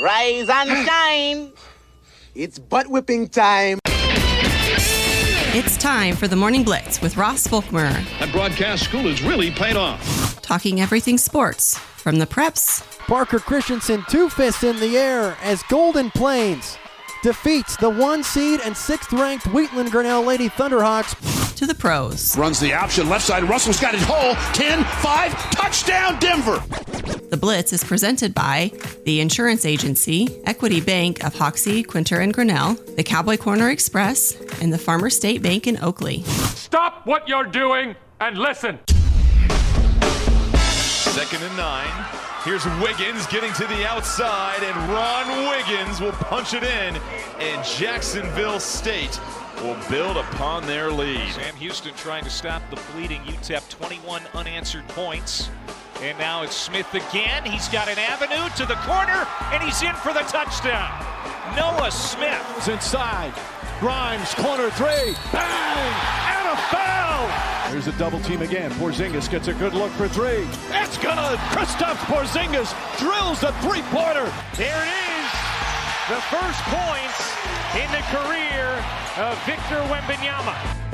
Rise and shine. It's butt whipping time. It's time for the Morning Blitz with Ross Volkmer. That broadcast school has really paid off. Talking everything sports from the preps. Parker Christensen two fists in the air as Golden Plains defeats the one seed and sixth ranked Wheatland Grinnell Lady Thunderhawks to the pros. Runs the option left side. Russell's got his hole. 10 5. Touchdown, Denver. The Blitz is presented by the Insurance Agency, Equity Bank of Hoxie, Quinter, and Grinnell, the Cowboy Corner Express, and the Farmer State Bank in Oakley. Stop what you're doing and listen. Second and nine. Here's Wiggins getting to the outside, and Ron Wiggins will punch it in, and Jacksonville State will build upon their lead. Sam Houston trying to stop the bleeding UTEP 21 unanswered points. And now it's Smith again. He's got an avenue to the corner, and he's in for the touchdown. Noah Smith. is inside. Grimes, corner three. Bang! And a foul! There's a double team again. Porzingis gets a good look for three. It's good! Kristaps Porzingis drills the three-pointer. There it is. The first points in the career of Victor Wembanyama.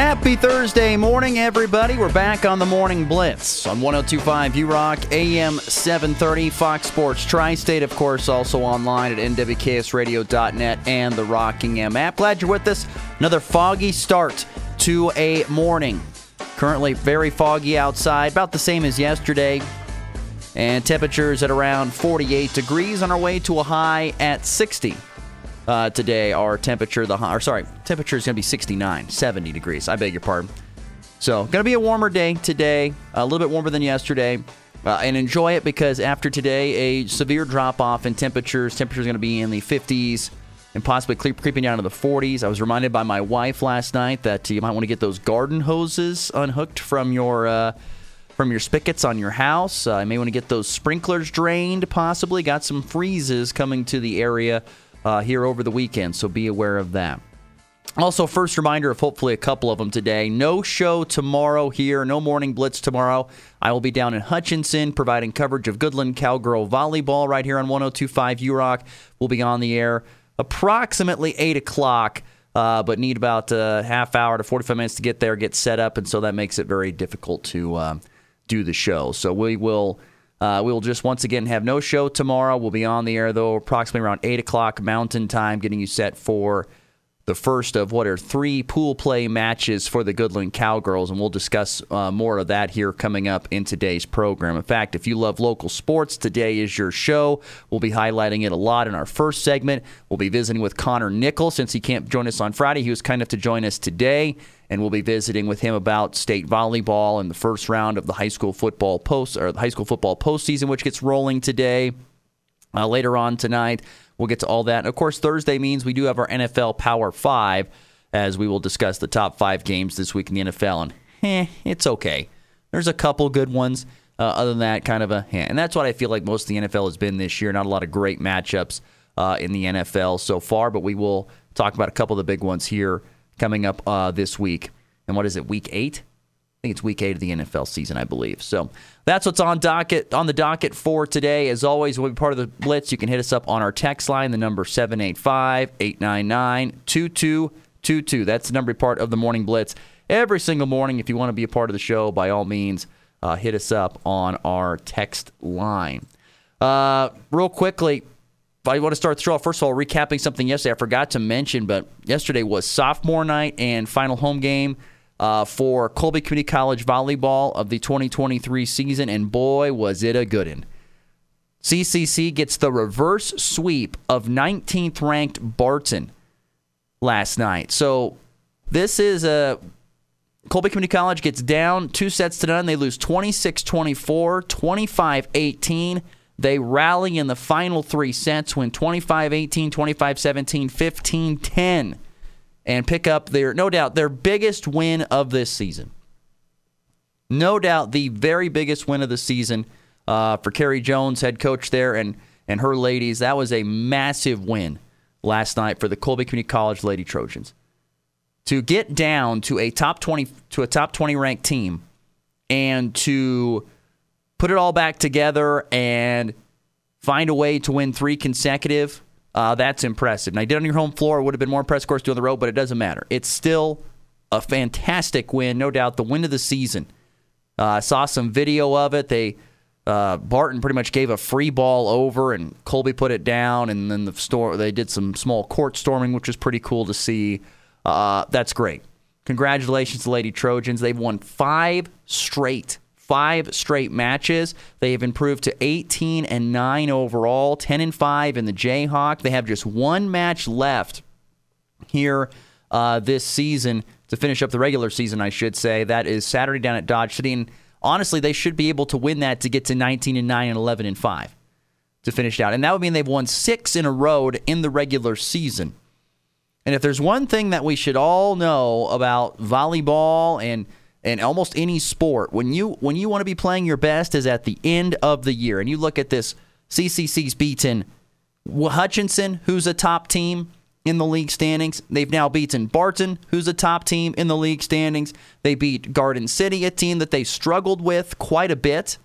Happy Thursday morning, everybody. We're back on the Morning Blitz on 1025 U Rock, AM 730, Fox Sports Tri State, of course, also online at NWKSradio.net and the Rocking M app. Glad you're with us. Another foggy start to a morning. Currently very foggy outside, about the same as yesterday. And temperatures at around 48 degrees on our way to a high at 60 uh, today. Our temperature, the or sorry, temperature is going to be 69, 70 degrees. I beg your pardon. So, going to be a warmer day today, a little bit warmer than yesterday. Uh, and enjoy it because after today, a severe drop off in temperatures. Temperatures going to be in the 50s and possibly creeping down to the 40s. I was reminded by my wife last night that you might want to get those garden hoses unhooked from your uh, from your spigots on your house. Uh, you may want to get those sprinklers drained. Possibly got some freezes coming to the area uh, here over the weekend, so be aware of that. Also, first reminder of hopefully a couple of them today. No show tomorrow here, no morning blitz tomorrow. I will be down in Hutchinson providing coverage of Goodland Cowgirl Volleyball right here on 1025 URock. We'll be on the air approximately 8 o'clock, uh, but need about a half hour to 45 minutes to get there, get set up, and so that makes it very difficult to uh, do the show. So we will uh, we will just once again have no show tomorrow. We'll be on the air though, approximately around eight o'clock Mountain Time, getting you set for the first of what are three pool play matches for the Goodland Cowgirls, and we'll discuss uh, more of that here coming up in today's program. In fact, if you love local sports, today is your show. We'll be highlighting it a lot in our first segment. We'll be visiting with Connor Nickel since he can't join us on Friday. He was kind enough to join us today and we'll be visiting with him about state volleyball and the first round of the high school football post or the high school football postseason, which gets rolling today. Uh, later on tonight, we'll get to all that. And of course, Thursday means we do have our NFL Power Five, as we will discuss the top five games this week in the NFL. And eh, it's okay. There's a couple good ones. Uh, other than that, kind of a eh. and that's what I feel like most of the NFL has been this year. Not a lot of great matchups uh, in the NFL so far, but we will talk about a couple of the big ones here coming up uh, this week. And what is it, week eight? I think it's week eight of the NFL season, I believe. So that's what's on docket on the docket for today. As always, we'll be part of the Blitz. You can hit us up on our text line, the number 785-899-2222. That's the number part of the Morning Blitz. Every single morning, if you want to be a part of the show, by all means, uh, hit us up on our text line. Uh, real quickly, I want to start off, first of all, recapping something yesterday I forgot to mention, but yesterday was sophomore night and final home game uh, for Colby Community College volleyball of the 2023 season, and boy, was it a good one. CCC gets the reverse sweep of 19th ranked Barton last night. So this is a Colby Community College gets down two sets to none. They lose 26 24, 25 18. They rally in the final three sets, win 25 18, 25 17, 15 10, and pick up their, no doubt, their biggest win of this season. No doubt the very biggest win of the season uh, for Kerry Jones, head coach there, and, and her ladies. That was a massive win last night for the Colby Community College Lady Trojans. To get down to a top 20 to a top 20 ranked team and to put it all back together and find a way to win three consecutive, uh, that's impressive. Now, you did on your home floor. It would have been more impressive, of course, doing the road, but it doesn't matter. It's still a fantastic win, no doubt, the win of the season. Uh, I saw some video of it. They uh, Barton pretty much gave a free ball over, and Colby put it down, and then the store they did some small court storming, which was pretty cool to see. Uh, that's great. Congratulations to Lady Trojans. They've won five straight, five straight matches. They have improved to 18 and nine overall, 10 and five in the Jayhawk. They have just one match left here uh, this season to finish up the regular season, I should say. That is Saturday down at Dodge City, and honestly, they should be able to win that to get to 19 and 9 and 11 and 5 to finish out. And that would mean they've won six in a row in the regular season. And if there's one thing that we should all know about volleyball and and almost any sport, when you when you want to be playing your best is at the end of the year. And you look at this, CCC's beaten Hutchinson, who's a top team in the league standings. They've now beaten Barton, who's a top team in the league standings. They beat Garden City, a team that they struggled with quite a bit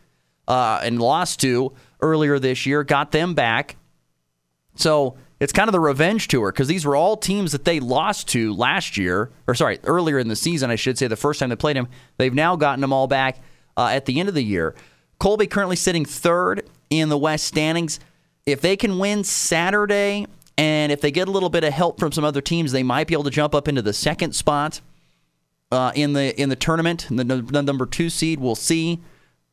uh, and lost to earlier this year, got them back. So it's kind of the revenge tour because these were all teams that they lost to last year, or sorry, earlier in the season, I should say, the first time they played them. They've now gotten them all back uh, at the end of the year. Colby currently sitting third in the West standings. If they can win Saturday and if they get a little bit of help from some other teams, they might be able to jump up into the second spot uh, in the in the tournament. The, the number two seed, we'll see.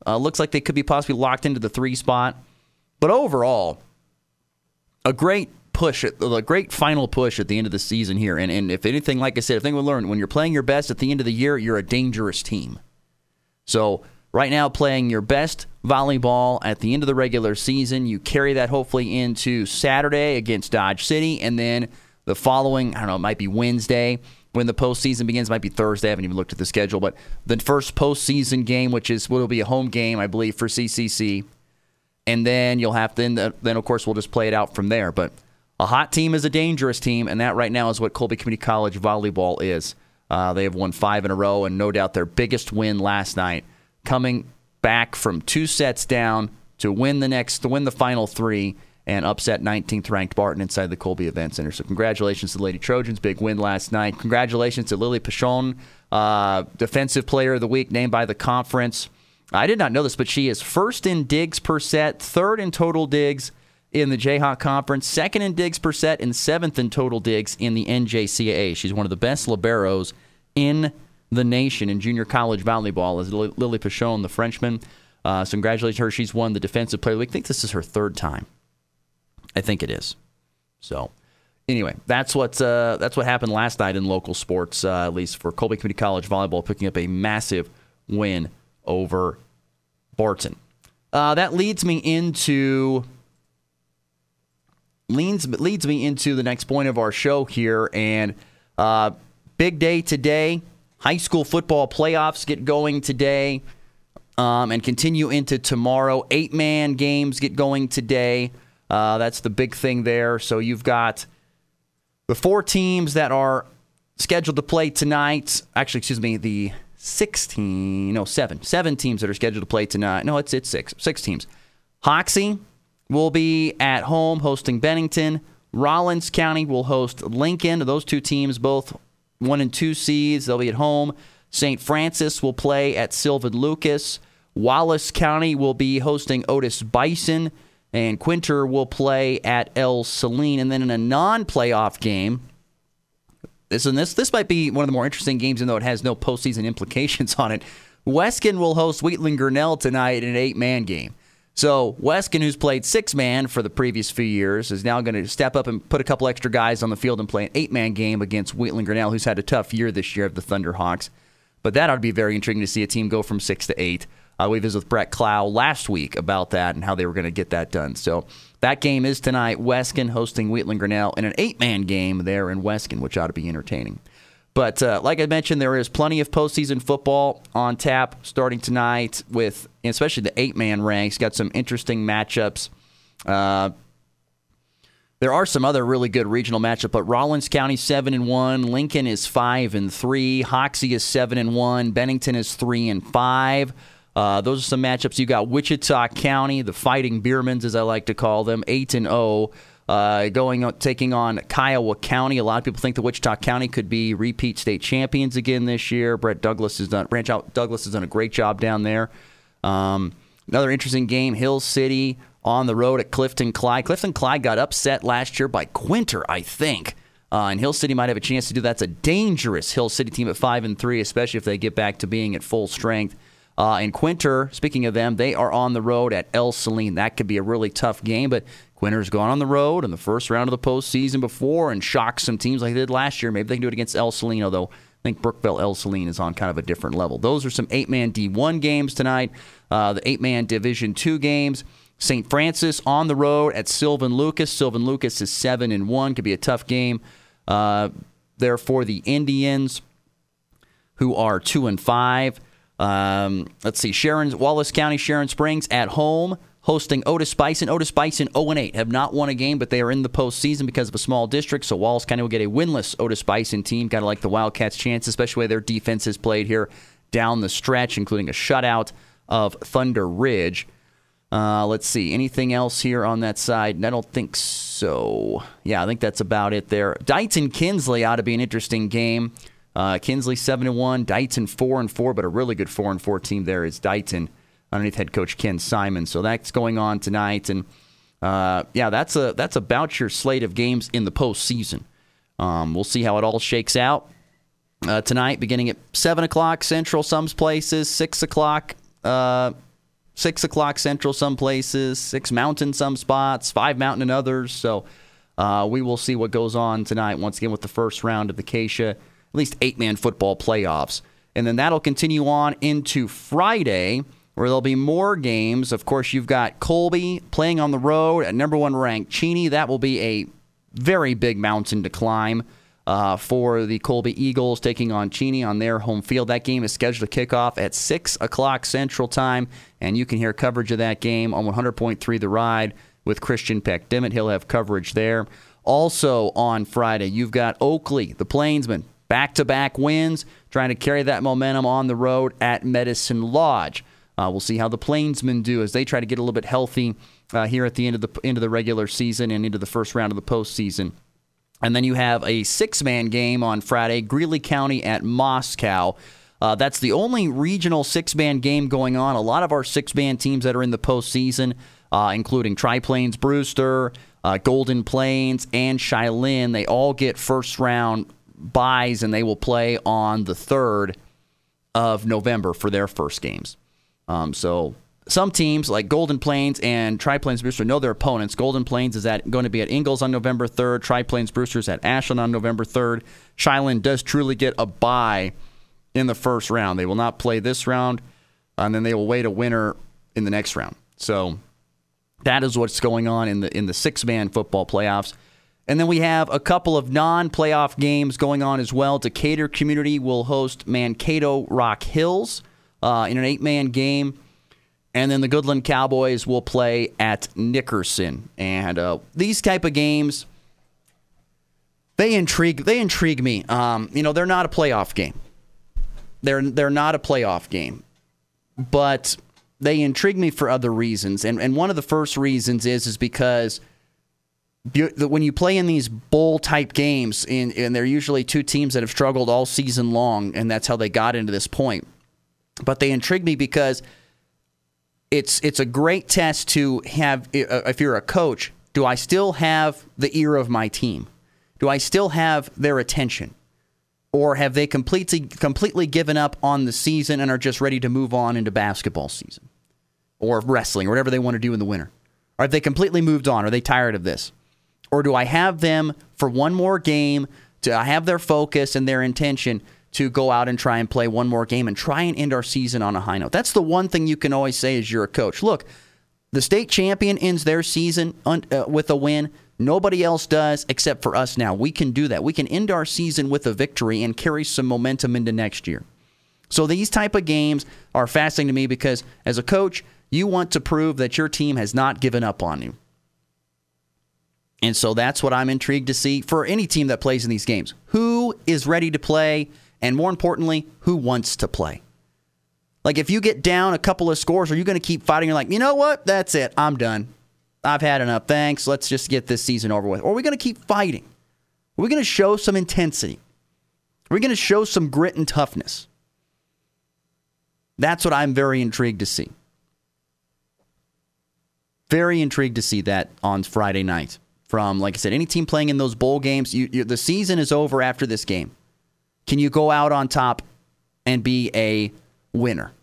Uh, looks like they could be possibly locked into the three spot. But overall, a great push, a great final push at the end of the season here. And, and if anything, like I said, if anything we learn, when you're playing your best at the end of the year, you're a dangerous team. So right now, playing your best volleyball at the end of the regular season. You carry that hopefully into Saturday against Dodge City, and then the following, I don't know, it might be Wednesday when the postseason begins. It might be Thursday. I haven't even looked at the schedule, but the first postseason game, which is will be a home game, I believe, for CCC, and then you'll have to, then, then of course we'll just play it out from there. But a hot team is a dangerous team, and that right now is what Colby Community College volleyball is. Uh, they have won five in a row, and no doubt their biggest win last night coming back from two sets down to win the next to win the final three and upset 19th ranked Barton inside the Colby Event Center. So congratulations to the Lady Trojans, big win last night. Congratulations to Lily Pichon, uh, Defensive Player of the Week, named by the conference. I did not know this, but she is first in digs per set, third in total digs in the Jayhawk Conference, second in digs per set, and seventh in total digs in the NJCAA. She's one of the best liberos in the nation in junior college volleyball is Lily Pichon, the Frenchman. Uh, so congratulations her. She's won the Defensive Player of the Week. I think this is her third time. I think it is. So anyway, that's what uh, that's what happened last night in local sports, uh, at least for Colby Community College volleyball, picking up a massive win over Barton. Uh, that leads me into leads leads me into the next point of our show here, and uh, big day today High school football playoffs get going today um, and continue into tomorrow. Eight man games get going today. Uh, that's the big thing there. So you've got the four teams that are scheduled to play tonight. Actually, excuse me, the 16, no, seven. Seven teams that are scheduled to play tonight. No, it's, it's six. Six teams. Hoxie will be at home hosting Bennington. Rawlins County will host Lincoln. Those two teams both one and two seeds. They'll be at home. St. Francis will play at Sylvan Lucas. Wallace County will be hosting Otis Bison. And Quinter will play at Ell-Saline. And then in a non playoff game, this and this this might be one of the more interesting games, even though it has no postseason implications on it. Weskan will host Wheatland Grinnell tonight in an eight man game. So Weskan, who's played six man for the previous few years, is now going to step up and put a couple extra guys on the field and play an eight man game against Wheatland Grinnell, who's had a tough year this year of the Thunderhawks. But that ought to be very intriguing to see a team go from six to eight. Uh, we visited with Brett Clow last week about that and how they were going to get that done. So that game is tonight. Weskan hosting Wheatland Grinnell in an eight man game there in Weskan, which ought to be entertaining. But uh, like I mentioned, there is plenty of postseason football on tap starting tonight, with especially the eight man ranks. Got some interesting matchups. Uh, There are some other really good regional matchups, but Rawlins County seven and one, Lincoln is five and three, Hoxie is seven and one, Bennington is three and five. Uh, those are some matchups. You got Wichita County, the Fighting Beermans, as I like to call them, eight and zero. Uh, going taking on Kiowa County. A lot of people think the Wichita County could be repeat state champions again this year. Brett Douglas has done Branch out Douglas has done a great job down there. Um, another interesting game: Hill City on the road at Clifton Clyde. Clifton Clyde got upset last year by Quinter, I think. Uh, and Hill City might have a chance to do that. That's a dangerous Hill City team at five and three, especially if they get back to being at full strength. Uh, and Quinter, speaking of them, they are on the road at Ell-Saline. That could be a really tough game, but Quinter's gone on the road in the first round of the postseason before and shocked some teams like they did last year. Maybe they can do it against Ell-Saline, although I think Brookville Ell-Saline is on kind of a different level. Those are some eight man D1 games tonight, uh, the eight man Division two games. St. Francis on the road at Sylvan Lucas. Sylvan Lucas is seven and one. Could be a tough game uh, there for the Indians, who are two and five. Um, let's see, Sharon Wallace County, Sharon Springs at home hosting Otis Bison. Otis Bison 0 8 have not won a game, but they are in the postseason because of a small district. So Wallace County will get a winless Otis Bison team. Got to like the Wildcats' chance, especially the way their defense has played here down the stretch, including a shutout of Thunder Ridge. Uh, let's see. Anything else here on that side? I don't think so. Yeah, I think that's about it there. Dighton Kinsley ought to be an interesting game. Uh, Kinsley seven and one, Dighton four and four, but a really good four and four team there is Dighton underneath head coach Ken Simon. So that's going on tonight, and uh, yeah, that's a that's about your slate of games in the postseason. Um, we'll see how it all shakes out uh, tonight, beginning at seven o'clock Central, some places, six o'clock. Uh, six o'clock central some places, six mountain some spots, five mountain in others. So uh, we will see what goes on tonight once again with the first round of the KSHSAA, at least eight man football playoffs. And then that'll continue on into Friday, where there'll be more games. Of course, you've got Colby playing on the road at number one ranked Cheney. That will be a very big mountain to climb uh, for the Colby Eagles taking on Cheney on their home field. That game is scheduled to kick off at 6 o'clock Central Time, and you can hear coverage of that game on 100.3 The Ride with Christian Peck Dimmitt. He'll have coverage there. Also on Friday, you've got Oakley, the Plainsmen, back to back wins, trying to carry that momentum on the road at Medicine Lodge. Uh, we'll see how the Plainsmen do as they try to get a little bit healthy uh, here at the end of the end of the regular season and into the first round of the postseason. And then you have a six man game on Friday, Greeley County at Moscow. Uh, that's the only regional six man game going on. A lot of our six man teams that are in the postseason, uh, including Tri Plains Brewster, uh, Golden Plains, and Cheylin, they all get first round buys and they will play on the 3rd of November for their first games. Um, so some teams like Golden Plains and Tri Plains Brewster know their opponents. Golden Plains is at, going to be at Ingalls on November 3rd. Tri Plains Brewster at Ashland on November 3rd. Cheylin does truly get a bye in the first round. They will not play this round, and then they will wait a winner in the next round. So that is what's going on in the in the six man football playoffs. And then we have a couple of non playoff games going on as well. Decatur Community will host Mankato Rock Hills uh, in an eight man game. And then the Goodland Cowboys will play at Nickerson. And uh, these type of games, they intrigue. They intrigue me. Um, you know, they're not a playoff game. They're they're not a playoff game, but they intrigue me for other reasons. And and one of the first reasons is is because when you play in these bowl type games, and, and they're usually two teams that have struggled all season long, and that's how they got into this point. But they intrigue me because it's it's a great test to have uh, if you're a coach do i still have the ear of my team? Do i still have their attention? Or have they completely completely given up on the season and are just ready to move on into basketball season? Or wrestling or whatever they want to do in the winter? Or have they completely moved on? Are they tired of this or do i have them for one more game Do I have their focus and their intention to go out and try and play one more game and try and end our season on a high note. That's the one thing you can always say as you're a coach. Look, the state champion ends their season un- uh, with a win. Nobody else does except for us now. We can do that. We can end our season with a victory and carry some momentum into next year. So these type of games are fascinating to me because as a coach, you want to prove that your team has not given up on you. And so that's what I'm intrigued to see for any team that plays in these games. Who is ready to play? And more importantly, who wants to play? Like, if you get down a couple of scores, are you going to keep fighting? You're like, you know what? That's it. I'm done. I've had enough. Thanks. Let's just get this season over with. Or are we going to keep fighting? Are we going to show some intensity? Are we going to show some grit and toughness? That's what I'm very intrigued to see. Very intrigued to see that on Friday night. From, like I said, any team playing in those bowl games, you, you, the season is over after this game. Can you go out on top and be a winner?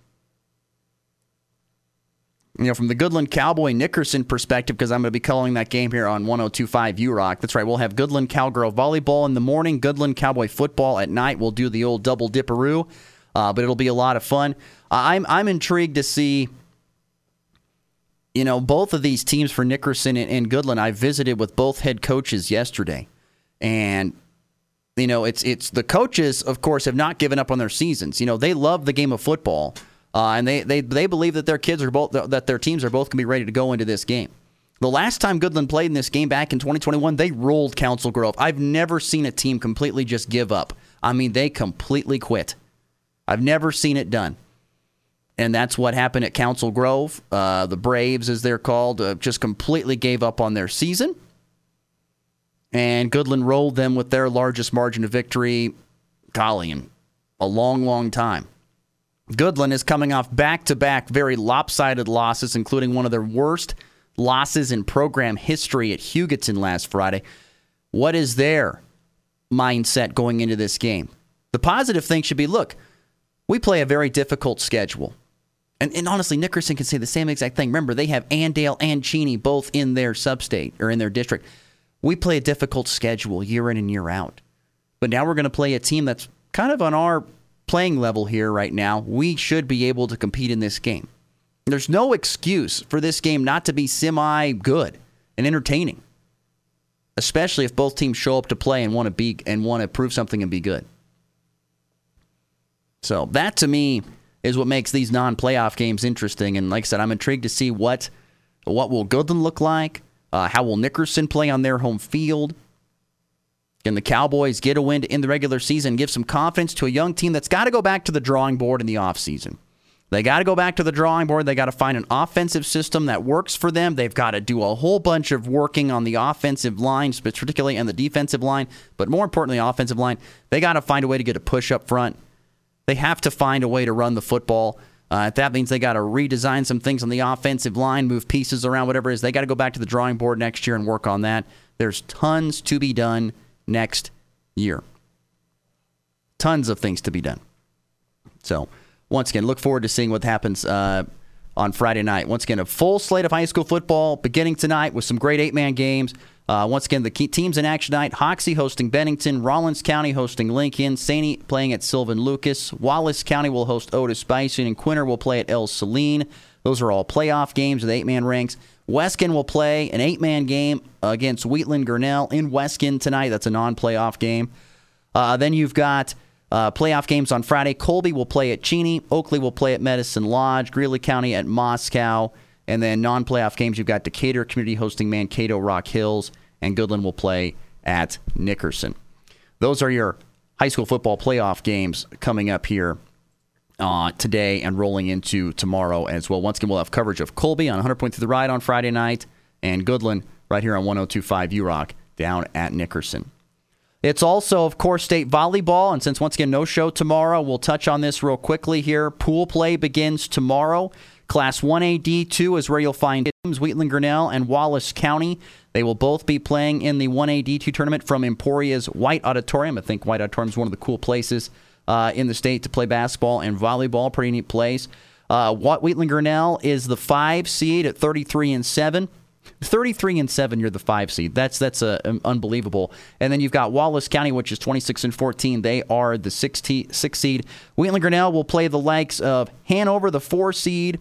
you know, from the Goodland Cowboy Nickerson perspective, because I'm going to be calling that game here on 1025 U Rock. That's right. We'll have Goodland Cowgirl volleyball in the morning, Goodland Cowboy football at night. We'll do the old double dipperoo, uh, but it'll be a lot of fun. I'm I'm intrigued to see. You know, both of these teams for Nickerson and, and Goodland. I visited with both head coaches yesterday, and you know, it's it's the coaches, of course, have not given up on their seasons. You know, they love the game of football. Uh, and they, they they believe that their kids are both that their teams are both going to be ready to go into this game. The last time Goodland played in this game back in 2021, they rolled Council Grove. I've never seen a team completely just give up. I mean, they completely quit. I've never seen it done. And that's what happened at Council Grove. Uh, the Braves, as they're called, uh, just completely gave up on their season. And Goodland rolled them with their largest margin of victory, golly, in a long, long time. Goodland is coming off back to back very lopsided losses, including one of their worst losses in program history at Hugoton last Friday. What is their mindset going into this game? The positive thing should be look, we play a very difficult schedule. And, and honestly, Nickerson can say the same exact thing. Remember, they have Andale and Cheney both in their substate or in their district. We play a difficult schedule year in and year out. But now we're going to play a team that's kind of on our playing level here right now, we should be able to compete in this game. There's no excuse for this game not to be semi good and entertaining, especially if both teams show up to play and want to be and want to prove something and be good. So that to me is what makes these non-playoff games interesting. And like I said, I'm intrigued to see what what will Goodland look like. Uh, how will Nickerson play on their home field? Can the Cowboys get a win in the regular season, give some confidence to a young team that's got to go back to the drawing board in the offseason? They got to go back to the drawing board. They got to find an offensive system that works for them. They've got to do a whole bunch of working on the offensive line, particularly and the defensive line, but more importantly, offensive line. They got to find a way to get a push up front. They have to find a way to run the football. Uh, that means they got to redesign some things on the offensive line, move pieces around, whatever it is. They got to go back to the drawing board next year and work on that. There's tons to be done next year. Tons of things to be done. So, once again, look forward to seeing what happens uh, on Friday night. Once again, a full slate of high school football beginning tonight with some great eight man games. Uh, once again, the teams in action tonight Hoxie hosting Bennington, Rawlins County hosting Lincoln, Saney playing at Sylvan Lucas, Wallace County will host Otis Bison, and Quinter will play at Ell-Saline. Those are all playoff games with eight man ranks. Weskan will play an eight man game against Wheatland Grinnell in Weskan tonight. That's a non playoff game. Uh, then you've got uh, playoff games on Friday. Colby will play at Cheney. Oakley will play at Medicine Lodge. Greeley County at Moscow. And then non playoff games, you've got Decatur Community hosting Mankato Rock Hills. And Goodland will play at Nickerson. Those are your high school football playoff games coming up here uh, today and rolling into tomorrow as well. Once again, we'll have coverage of Colby on 100 Point Through the Ride on Friday night and Goodland right here on 1025 U Rock down at Nickerson. It's also, of course, state volleyball. And since once again, no show tomorrow, we'll touch on this real quickly here. Pool play begins tomorrow. Class 1A D2 is where you'll find Wheatland Grinnell and Wallace County. They will both be playing in the 1A D2 tournament from Emporia's White Auditorium. I think White Auditorium is one of the cool places uh, in the state to play basketball and volleyball. Pretty neat place. Uh, Wheatland Grinnell is the five seed at 33 and seven. 33 and 7 you're the 5 seed that's that's uh, um, unbelievable and then you've got wallace county which is 26 and 14 they are the 6 seed wheatland grinnell will play the likes of hanover the 4 seed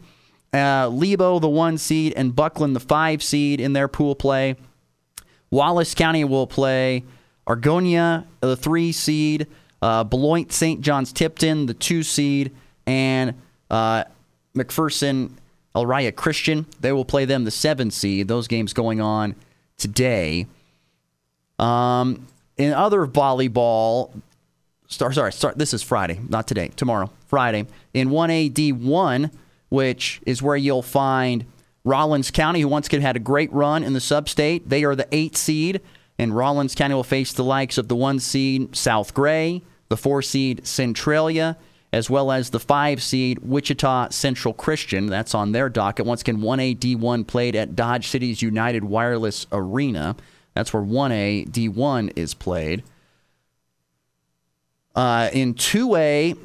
uh, lebo the 1 seed and bucklin the 5 seed in their pool play wallace county will play argonia the 3 seed uh, Beloit St. John's Tipton, the two seed, and uh, McPherson Elyria Christian. They will play them the seven seed. Those games going on today. Um, in other volleyball, start, sorry, start, this is Friday, not today, tomorrow, Friday. In 1AD1, which is where you'll find Rawlins County, who once again had a great run in the sub-state. They are the eight seed, and Rawlins County will face the likes of the one seed South Gray, the four seed Centralia, as well as the five seed Wichita Central Christian. That's on their docket. Once again, 1A D1 played at Dodge City's United Wireless Arena. That's where 1A D1 is played. Uh, in 2A,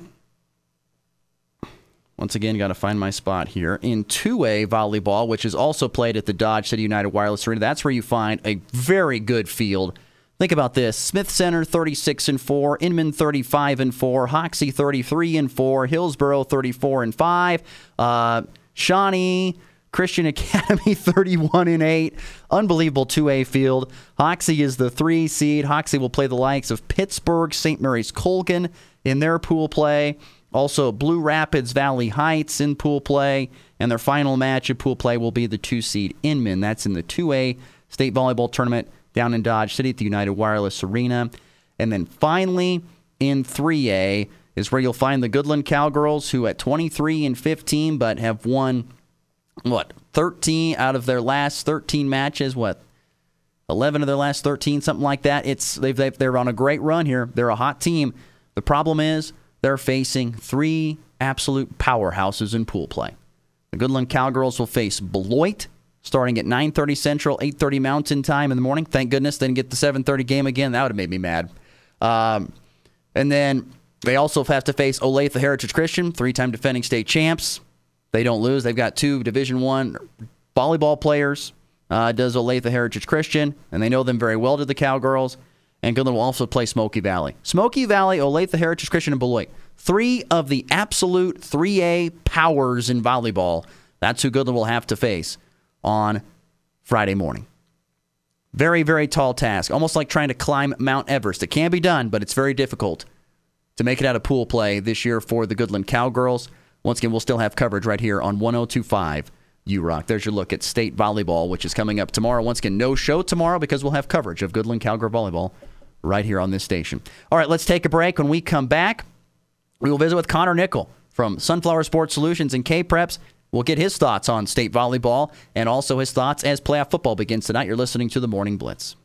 once again, got to find my spot here. In 2A volleyball, which is also played at the Dodge City United Wireless Arena, that's where you find a very good field. Think about this: Smith Center 36 and 4, Inman 35 and 4, Hoxie 33 and 4, Hillsboro 34 and 5, uh, Shawnee Christian Academy 31 and 8. Unbelievable 2A field. Hoxie is the 3 seed. Hoxie will play the likes of Pittsburg, St. Mary's Colgan in their pool play. Also, Blue Rapids Valley Heights in pool play. And their final match of pool play will be the 2 seed Inman. That's in the 2A state volleyball tournament down in Dodge City at the United Wireless Arena. And then finally, in 3A is where you'll find the Goodland Cowgirls, who at 23 and 15, but have won what 13 out of their last 13 matches. What 11 of their last 13, something like that. It's they've, they've they're on a great run here. They're a hot team. The problem is they're facing three absolute powerhouses in pool play. The Goodland Cowgirls will face Beloit starting at 9:30 Central, 8:30 Mountain Time in the morning. Thank goodness they didn't get the 7:30 game again. That would have made me mad. Um, and then they also have to face Olathe Heritage Christian, three-time defending state champs. They don't lose. They've got two Division One volleyball players. Uh, does Olathe Heritage Christian, and they know them very well to the Cowgirls. And Goodland will also play Smoky Valley. Smoky Valley, Olathe Heritage Christian, and Beloit. Three of the absolute 3A powers in volleyball. That's who Goodland will have to face on Friday morning. Very, very tall task. Almost like trying to climb Mount Everest. It can be done, but it's very difficult to make it out of pool play this year for the Goodland Cowgirls. Once again, we'll still have coverage right here on 1025 U Rock. There's your look at state volleyball, which is coming up tomorrow. Once again, no show tomorrow because we'll have coverage of Goodland Cowgirl volleyball right here on this station. All right, let's take a break. When we come back, we will visit with Connor Nickel from Sunflower Sports Solutions and K Preps. We'll get his thoughts on state volleyball and also his thoughts as playoff football begins tonight. You're listening to the Morning Blitz.